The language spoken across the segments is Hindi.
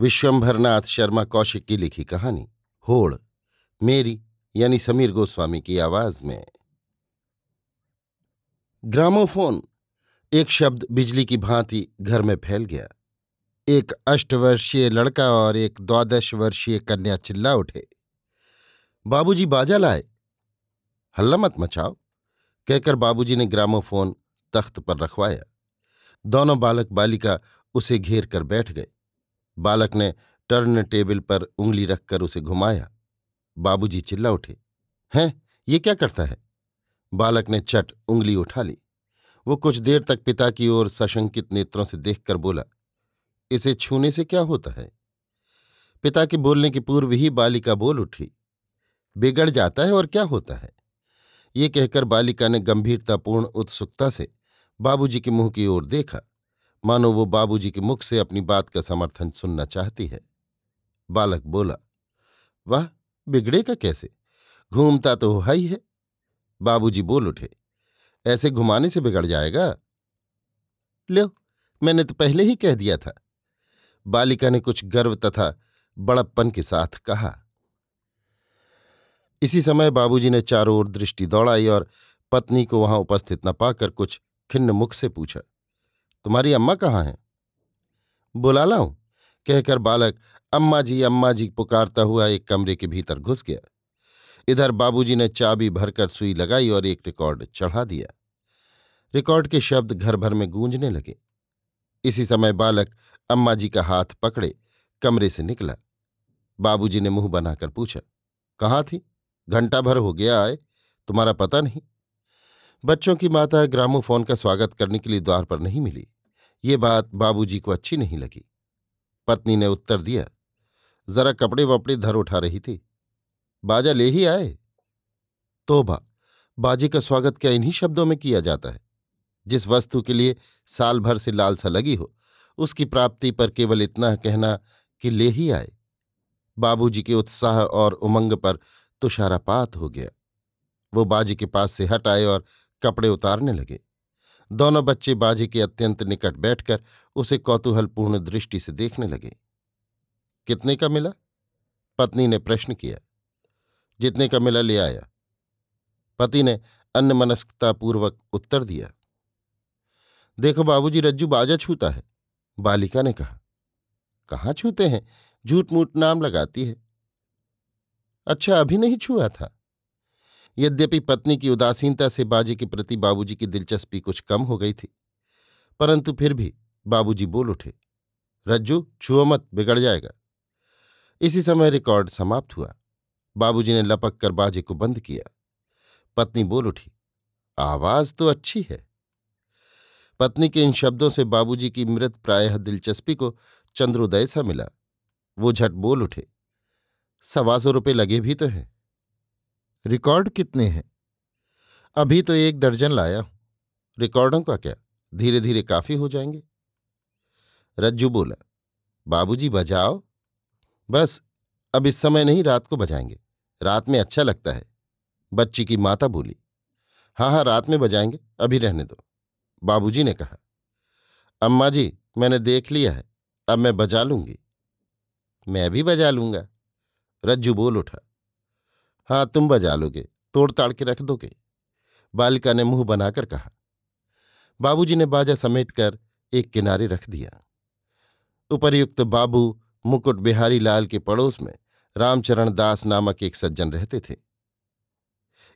विश्वंभरनाथ शर्मा कौशिक की लिखी कहानी, होड़, मेरी, यानी समीर गोस्वामी की आवाज़ में। ग्रामोफोन, एक शब्द बिजली की भांति घर में फैल गया। एक अष्टवर्षीय लड़का और एक द्वादश वर्षीय कन्या चिल्ला उठे। बाबूजी बाजा लाए। हल्ला मत मचाओ, कहकर बाबूजी ने ग्रामोफोन तख्त पर रखवाया। दोनों बालक बालिका उसे घेर कर बैठ गए। बालक ने टर्न टेबल पर उंगली रखकर उसे घुमाया। बाबूजी चिल्ला उठे, हैं, ये क्या करता है? बालक ने चट उंगली उठा ली। वो कुछ देर तक पिता की ओर सशंकित नेत्रों से देखकर बोला, इसे छूने से क्या होता है? पिता के बोलने के पूर्व ही बालिका बोल उठी, बिगड़ जाता है और क्या होता है? ये कहकर बालिका ने गंभीरतापूर्ण उत्सुकता से बाबूजी के मुँह की ओर देखा। मानो वो बाबूजी के मुख से अपनी बात का समर्थन सुनना चाहती है। बालक बोला, वाह बिगड़ेगा कैसे? घूमता तो हुआ ही है। बाबूजी बोल उठे, ऐसे घुमाने से बिगड़ जाएगा? लो, मैंने तो पहले ही कह दिया था। बालिका ने कुछ गर्व तथा बड़प्पन के साथ कहा। इसी समय बाबूजी ने चारों ओर दृष्टि दौड़ाई और पत्नी को वहाँ उपस्थित न पाकर कुछ खिन्न मुख से पूछा तुम्हारी अम्मा कहाँ हैं? बुला लाऊं? कहकर बालक अम्मा जी अम्मा जी पुकारता हुआ एक कमरे के भीतर घुस गया। इधर बाबूजी ने चाबी भरकर सुई लगाई और एक रिकॉर्ड चढ़ा दिया। रिकॉर्ड के शब्द घर भर में गूंजने लगे। इसी समय बालक अम्मा जी का हाथ पकड़े कमरे से निकला। बाबूजी ने मुँह बनाकर पूछा, कहाँ थी? घंटा भर हो गया आए, तुम्हारा पता नहीं? बच्चों की माता ग्रामोफोन का स्वागत करने के लिए द्वार पर नहीं मिली। ये बात बाबूजी को अच्छी नहीं लगी। पत्नी ने उत्तर दिया, जरा कपड़े वपड़े धर उठा रही थी। बाजा ले ही आए। तोबा, बाजे का स्वागत क्या इन्हीं शब्दों में किया जाता है? जिस वस्तु के लिए साल भर से लालसा लगी हो, उसकी प्राप्ति पर केवल इतना कहना कि ले ही आए। बाबूजी के उत्साह और उमंग पर तुषारापात हो गया। वो बाजी के पास से हट आए और कपड़े उतारने लगे। दोनों बच्चे बाजी के अत्यंत निकट बैठकर उसे कौतूहलपूर्ण दृष्टि से देखने लगे। कितने का मिला? पत्नी ने प्रश्न किया। जितने का मिला ले आया। पति ने अन्नमनस्कतापूर्वक उत्तर दिया। देखो बाबूजी, रज्जू बाजा छूता है। बालिका ने कहा, कहाँ छूते हैं? झूठ मूठ नाम लगाती है। अच्छा अभी नहीं छुआ था। यद्यपि पत्नी की उदासीनता से बाजे के प्रति बाबूजी की दिलचस्पी कुछ कम हो गई थी। परंतु फिर भी बाबूजी बोल उठे, रज्जू, छुओ मत, बिगड़ जाएगा। इसी समय रिकॉर्ड समाप्त हुआ। बाबूजी ने लपक कर बाजे को बंद किया। पत्नी बोल उठी, आवाज़ तो अच्छी है। पत्नी के इन शब्दों से बाबूजी की मृत प्रायः दिलचस्पी को चंद्रोदय सा मिला। वो झट बोल उठे, सवा सौ रुपये लगे भी तो हैं। रिकॉर्ड कितने हैं? अभी तो एक दर्जन लाया हूँ। रिकॉर्डों का क्या? धीरे धीरे काफ़ी हो जाएँगे। रज्जू बोला, बाबूजी, बजाओ। बस, अब इस समय नहीं, रात को बजाएँगे। रात में अच्छा लगता है। बच्ची की माता बोली हाँ हाँ रात में बजाएँगे, अभी रहने दो। बाबूजी ने कहा, अम्मा जी, मैंने देख लिया है, अब मैं बजा लूँगी। मैं भी बजा लूँगा। रज्जू बोल उठा हाँ तुम बजा लोगे तोड़ ताड़ के रख दोगे। बालिका ने मुँह बनाकर कहा। बाबूजी ने बाजा समेटकर एक किनारे रख दिया। उपर्युक्त बाबू मुकुट बिहारी लाल के पड़ोस में रामचरण दास नामक एक सज्जन रहते थे।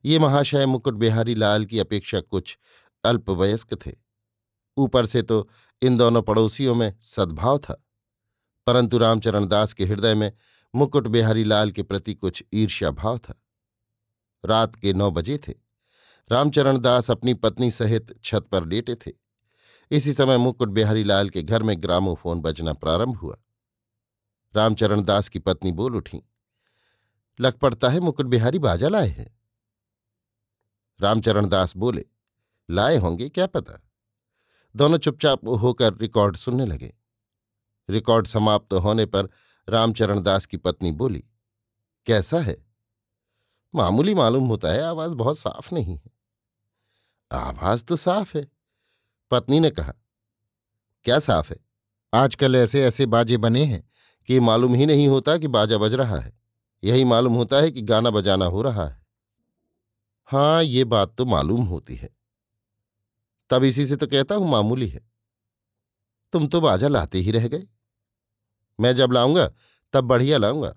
ये महाशय मुकुट बिहारी लाल की अपेक्षा कुछ अल्पवयस्क थे। ऊपर से तो इन दोनों पड़ोसियों में सद्भाव था, परंतु रामचरण दास के हृदय में मुकुट बिहारी लाल के प्रति कुछ ईर्ष्या भाव था। रात के नौ बजे थे। रामचरण दास अपनी पत्नी सहित छत पर लेटे थे। इसी समय मुकुट बिहारी लाल के घर में ग्रामोफोन बजना प्रारंभ हुआ। रामचरण दास की पत्नी बोल उठी, लग पड़ता है मुकुट बिहारी बाजा लाए हैं? रामचरण दास बोले, लाए होंगे, क्या पता? दोनों चुपचाप होकर रिकॉर्ड सुनने लगे। रिकॉर्ड समाप्त होने पर रामचरण दास की पत्नी बोली, कैसा है? मामूली मालूम होता है, आवाज़ बहुत साफ़ नहीं है। आवाज़ तो साफ़ है, पत्नी ने कहा। क्या साफ़ है? आजकल ऐसे ऐसे बाजे बने हैं कि मालूम ही नहीं होता कि बाजा बज रहा है। यही मालूम होता है कि गाना बजाना हो रहा है। हाँ ये बात तो मालूम होती है। तब इसी से तो कहता हूँ मामूली है। तुम तो बाजा लाते ही रह गए। मैं जब लाऊँगा, तब बढ़िया लाऊँगा।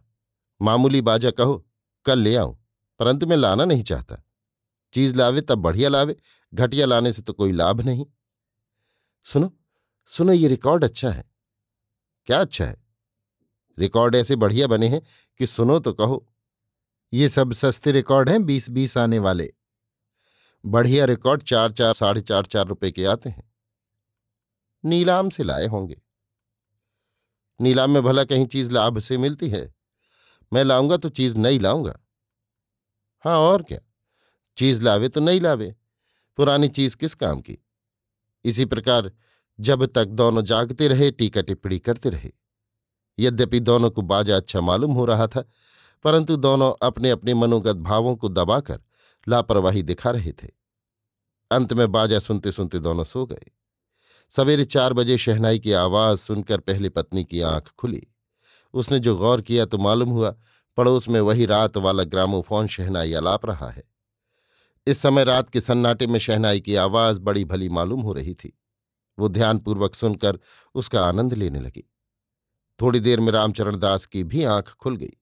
मामूली बाजा कहो, कल ले आऊँ। परंतु मैं लाना नहीं चाहता। चीज़ लावे तब बढ़िया लावे, घटिया लाने से तो कोई लाभ नहीं। सुनो सुनो, ये रिकॉर्ड अच्छा है। क्या अच्छा है? रिकॉर्ड ऐसे बढ़िया बने हैं कि सुनो तो कहो। ये सब सस्ते रिकॉर्ड हैं बीस बीस आने वाले। बढ़िया रिकॉर्ड चार चार साढ़े चार चार रुपए के आते हैं। नीलाम से लाए होंगे। नीलाम में भला कहीं चीज़ लाभ से मिलती है। मैं लाऊँगा तो चीज़ नहीं लाऊँगा। हाँ और क्या? चीज़ लावे तो नहीं लावे। पुरानी चीज़ किस काम की? इसी प्रकार जब तक दोनों जागते रहे, टीका टिप्पणी करते रहे। यद्यपि दोनों को बाजा अच्छा मालूम हो रहा था, परंतु दोनों अपने अपने मनोगत भावों को दबाकर लापरवाही दिखा रहे थे। अंत में बाजा सुनते सुनते दोनों सो गए। सवेरे चार बजे शहनाई की आवाज़ सुनकर पहली पत्नी की आँख खुली। उसने जो गौर किया तो मालूम हुआ पड़ोस में वही रात वाला ग्रामोफोन शहनाई अलाप रहा है। इस समय रात के सन्नाटे में शहनाई की आवाज़ बड़ी भली मालूम हो रही थी। वो ध्यानपूर्वक सुनकर उसका आनंद लेने लगी। थोड़ी देर में रामचरण दास की भी आँख खुल गई।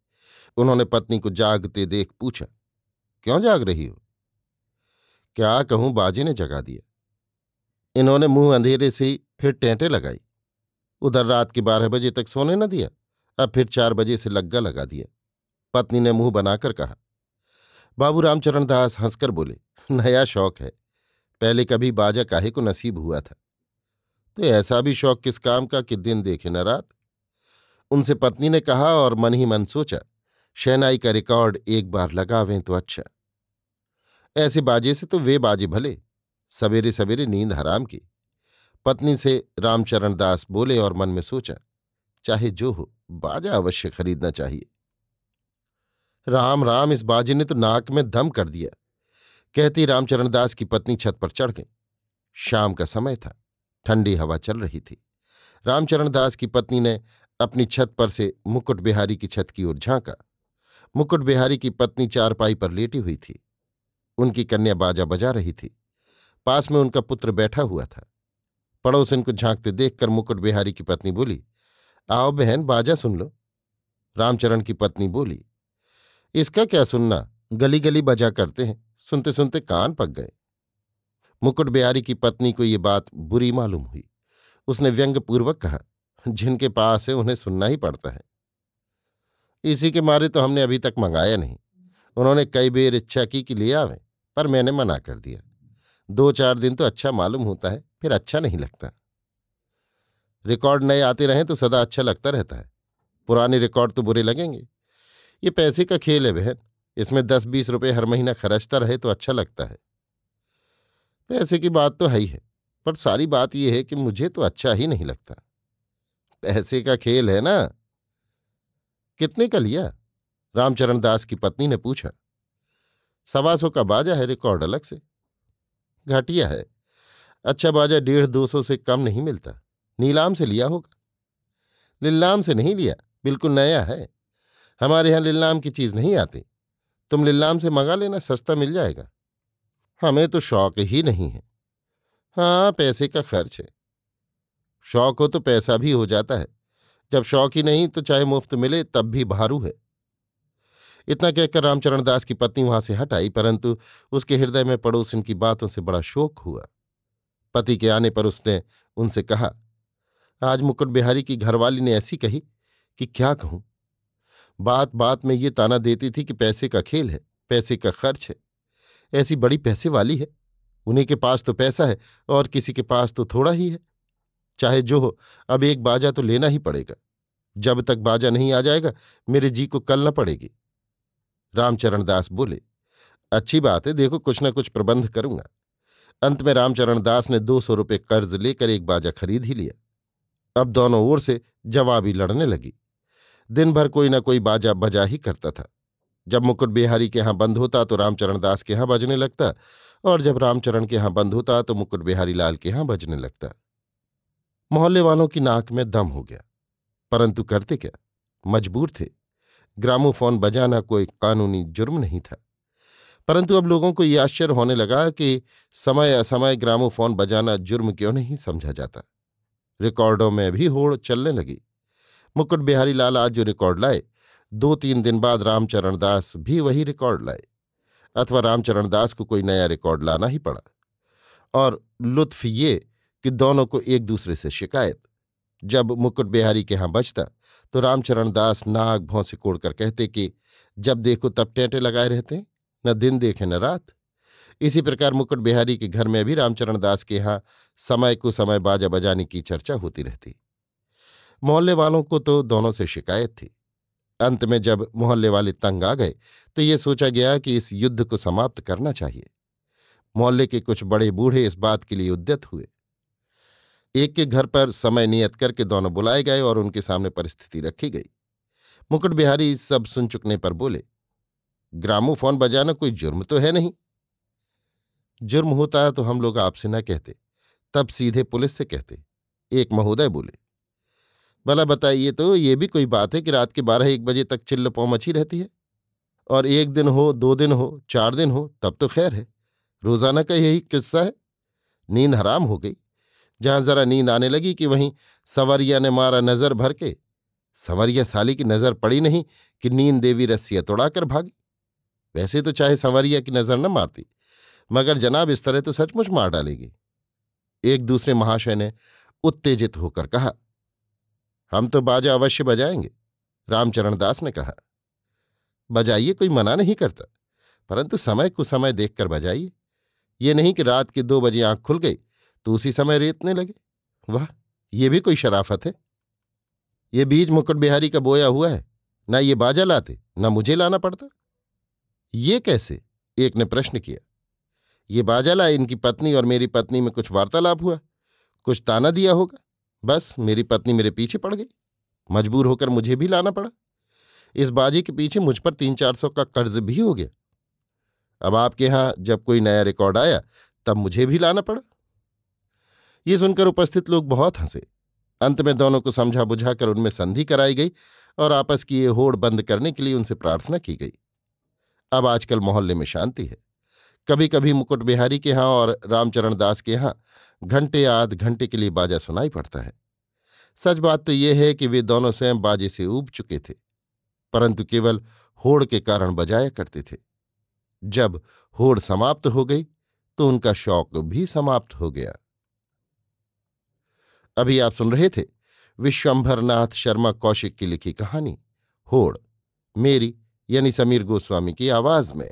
उन्होंने पत्नी को जागते देख पूछा, क्यों जाग रही हो? क्या कहूँ, बाजी ने जगा दिया। इन्होंने मुँह अंधेरे से फिर टेंटे लगाई। उधर रात के बारह बजे तक सोने न दिया, अब फिर चार बजे से लग्गा लगा दिया। पत्नी ने मुँह बनाकर कहा। बाबू रामचरण दास हंसकर बोले, नया शौक है। पहले कभी बाजा काहे को नसीब हुआ था। तो ऐसा भी शौक किस काम का कि दिन देखे न रात? उनसे पत्नी ने कहा और मन ही मन सोचा, शहनाई का रिकॉर्ड एक बार लगावें तो अच्छा। ऐसे बाजे से तो वे बाजे भले। सवेरे सवेरे नींद हराम की। पत्नी से रामचरण दास बोले और मन में सोचा, चाहे जो हो, बाजा अवश्य खरीदना चाहिए। राम राम, इस बाजे ने तो नाक में दम कर दिया। कहती रामचरण दास की पत्नी छत पर चढ़ गई। शाम का समय था, ठंडी हवा चल रही थी। रामचरण दास की पत्नी ने अपनी छत पर से मुकुट बिहारी की छत की ओर झांका। मुकुट बिहारी की पत्नी चारपाई पर लेटी हुई थी। उनकी कन्या बाजा बजा रही थी। पास में उनका पुत्र बैठा हुआ था। पड़ोसन को झांकते देखकर मुकुट बिहारी की पत्नी बोली, आओ बहन, बाजा सुन लो। रामचरण की पत्नी बोली इसका क्या सुनना? गली गली बजा करते हैं सुनते सुनते कान पक गए। मुकुट बिहारी की पत्नी को ये बात बुरी मालूम हुई। उसने व्यंग्यपूर्वक कहा, जिनके पास है, उन्हें सुनना ही पड़ता है। इसी के मारे तो हमने अभी तक मंगाया नहीं। उन्होंने कई बेर इच्छा की कि ले आवें, पर मैंने मना कर दिया। दो चार दिन तो अच्छा मालूम होता है, फिर अच्छा नहीं लगता। रिकॉर्ड नए आते रहें तो सदा अच्छा लगता रहता है। पुराने रिकॉर्ड तो बुरे लगेंगे। ये पैसे का खेल है बहन। इसमें दस बीस रुपए हर महीना खर्चता रहे तो अच्छा लगता है। पैसे की बात तो है ही है, पर सारी बात यह है कि मुझे तो अच्छा ही नहीं लगता। पैसे का खेल है ना? कितने का लिया? रामचरण दास की पत्नी ने पूछा। सवा सौ का बाजा है रिकॉर्ड अलग से। घटिया है। अच्छा बाजा डेढ़ दो सौ से कम नहीं मिलता। नीलाम से लिया होगा। लिल्लाम से नहीं लिया, बिल्कुल नया है। हमारे यहाँ लिल्लाम की चीज़ नहीं आती। तुम लिल्लाम से मंगा लेना, सस्ता मिल जाएगा। हमें तो शौक ही नहीं है। हाँ पैसे का खर्च है। शौक हो तो पैसा भी हो जाता है। जब शौक ही नहीं तो चाहे मुफ़्त मिले, तब भी भारू है। इतना कहकर रामचरण दास की पत्नी वहाँ से हट आई, परंतु उसके हृदय में पड़ोसन की बातों से बड़ा शोक हुआ। पति के आने पर उसने उनसे कहा, आज मुकुट बिहारी की घरवाली ने ऐसी कही कि क्या कहूँ? बात बात में ये ताना देती थी कि पैसे का खेल है, पैसे का खर्च है। ऐसी बड़ी पैसे वाली है। उन्हीं के पास तो पैसा है और किसी के पास तो थोड़ा ही है। चाहे जो हो, अब एक बाजा तो लेना ही पड़ेगा। जब तक बाजा नहीं आ जाएगा, मेरे जी को कल न पड़ेगी। रामचरण दास बोले, अच्छी बात है, देखो कुछ ना कुछ प्रबंध करूँगा। अंत में रामचरण दास ने दो सौ रुपये कर्ज लेकर एक बाजा खरीद ही लिया। अब दोनों ओर से जवाबी लड़ने लगी। दिन भर कोई ना कोई बाजा बजा ही करता था। जब मुकुट बिहारी के यहाँ बंद होता तो रामचरण दास के यहाँ बजने लगता और जब रामचरण के यहाँ बंद होता तो मुकुट बिहारी लाल के यहाँ बजने लगता। मोहल्ले वालों की नाक में दम हो गया। परंतु करते क्या? मजबूर थे। ग्रामोफोन बजाना कोई कानूनी जुर्म नहीं था। परंतु अब लोगों को ये आश्चर्य होने लगा कि समय असमय ग्रामोफोन बजाना जुर्म क्यों नहीं समझा जाता? रिकॉर्डों में भी होड़ चलने लगी। मुकुट बिहारी लाल आज जो रिकॉर्ड लाए, दो तीन दिन बाद रामचरण दास भी वही रिकॉर्ड लाए, अथवा रामचरण दास को कोई नया रिकॉर्ड लाना ही पड़ा। और लुत्फ ये कि दोनों को एक दूसरे से शिकायत। जब मुकुट बिहारी के यहाँ बचता तो रामचरण दास नाग भौं से कोड़कर कहते कि, जब देखो तब टेंटे लगाए रहते न दिन देखे न रात। इसी प्रकार मुकुट बिहारी के घर में भी रामचरण दास के यहाँ समय को समय बाजा बजाने की चर्चा होती रहती। मोहल्ले वालों को तो दोनों से शिकायत थी। अंत में जब मोहल्ले वाले तंग आ गए तो ये सोचा गया कि इस युद्ध को समाप्त करना चाहिए। मोहल्ले के कुछ बड़े बूढ़े इस बात के लिए उद्यत हुए। एक के घर पर समय नियत करके दोनों बुलाए गए और उनके सामने परिस्थिति रखी गई। मुकुट बिहारी सब सुन चुकने पर बोले, ग्रामोफोन बजाना कोई जुर्म तो है नहीं? जुर्म होता तो हम लोग आपसे न कहते, तब सीधे पुलिस से कहते, एक महोदय बोले। भला बताइए तो ये भी कोई बात है कि रात के बारह एक बजे तक चिल्ल पौ मची रहती है? और एक दिन हो, दो दिन हो, चार दिन हो, तब तो खैर है। रोज़ाना का यही किस्सा है। नींद हराम हो गई। जहाँ जरा नींद आने लगी कि वहीं सवरिया ने मारा नज़र भर के, संवरिया साली की नज़र पड़ी नहीं कि नींद देवी रस्सिया तोड़ाकर भागी। वैसे तो चाहे संवरिया की नज़र न मारती, मगर जनाब इस तरह तो सचमुच मार डालेगी। एक दूसरे महाशय ने उत्तेजित होकर कहा हम तो बाजा अवश्य बजाएँगे रामचरण दास ने कहा। बजाइए कोई मना नहीं करता, परंतु समय को समय देखकर बजाइए। ये नहीं कि रात के दो बजे आँख खुल गई तो उसी समय रेतने लगे। वाह, ये भी कोई शराफत है। ये बीज मुकुट बिहारी का बोया हुआ है, ना ये बाजा लाते, ना मुझे लाना पड़ता। ये कैसे? एक ने प्रश्न किया। ये बाजा लाए इनकी पत्नी और मेरी पत्नी में कुछ वार्तालाप हुआ, कुछ ताना दिया होगा। बस मेरी पत्नी मेरे पीछे पड़ गई। मजबूर होकर मुझे भी लाना पड़ा। इस बाजी के पीछे मुझ पर तीन चार सौ का कर्ज भी हो गया। अब आपके यहाँ जब कोई नया रिकॉर्ड आया, तब मुझे भी लाना पड़ा। ये सुनकर उपस्थित लोग बहुत हंसे। अंत में दोनों को समझा बुझाकर उनमें संधि कराई गई और आपस की ये होड़ बंद करने के लिए उनसे प्रार्थना की गई। अब आजकल मोहल्ले में शांति है। कभी कभी मुकुट बिहारी के यहाँ और रामचरण दास के यहाँ घंटे आध घंटे के लिए बाजा सुनाई पड़ता है। सच बात तो यह है कि वे दोनों स्वयं बाजे से ऊब चुके थे, परंतु केवल होड़ के कारण बजाया करते थे। जब होड़ समाप्त हो गई तो उनका शौक भी समाप्त हो गया। अभी आप सुन रहे थे विश्वंभरनाथ शर्मा कौशिक की लिखी कहानी, होड़, मेरी यानी समीर गोस्वामी की आवाज़ में।